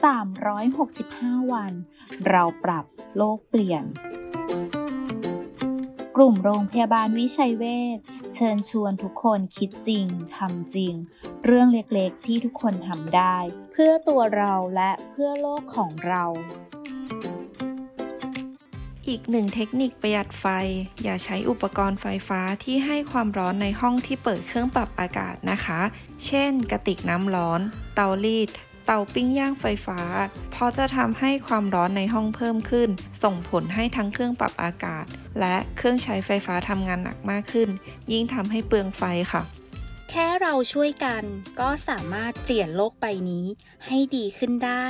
365 วัน เราปรับโลกเปลี่ยน กลุ่มโรงพยาบาลวิชัยเวชเชิญชวนทุกคนคิดจริงทำจริง เรื่องเล็กๆที่ทุกคนทำได้ เพื่อตัวเราและเพื่อโลกของเรา อีกหนึ่งเทคนิคประหยัดไฟ อย่าใช้อุปกรณ์ไฟฟ้าที่ให้ความร้อนในห้องที่เปิดเครื่องปรับอากาศนะคะ เช่น กระติกน้ำร้อน เตารีด เตาปิ้งย่างไฟฟ้า เพราะจะทำให้ความร้อนในห้องเพิ่มขึ้น ส่งผลให้ทั้งเครื่องปรับอากาศ และเครื่องใช้ไฟฟ้าทำงานหนักมากขึ้น ยิ่งทำให้เปลืองไฟค่ะ แค่เราช่วยกันก็สามารถเปลี่ยนโลกใบนี้ให้ดีขึ้นได้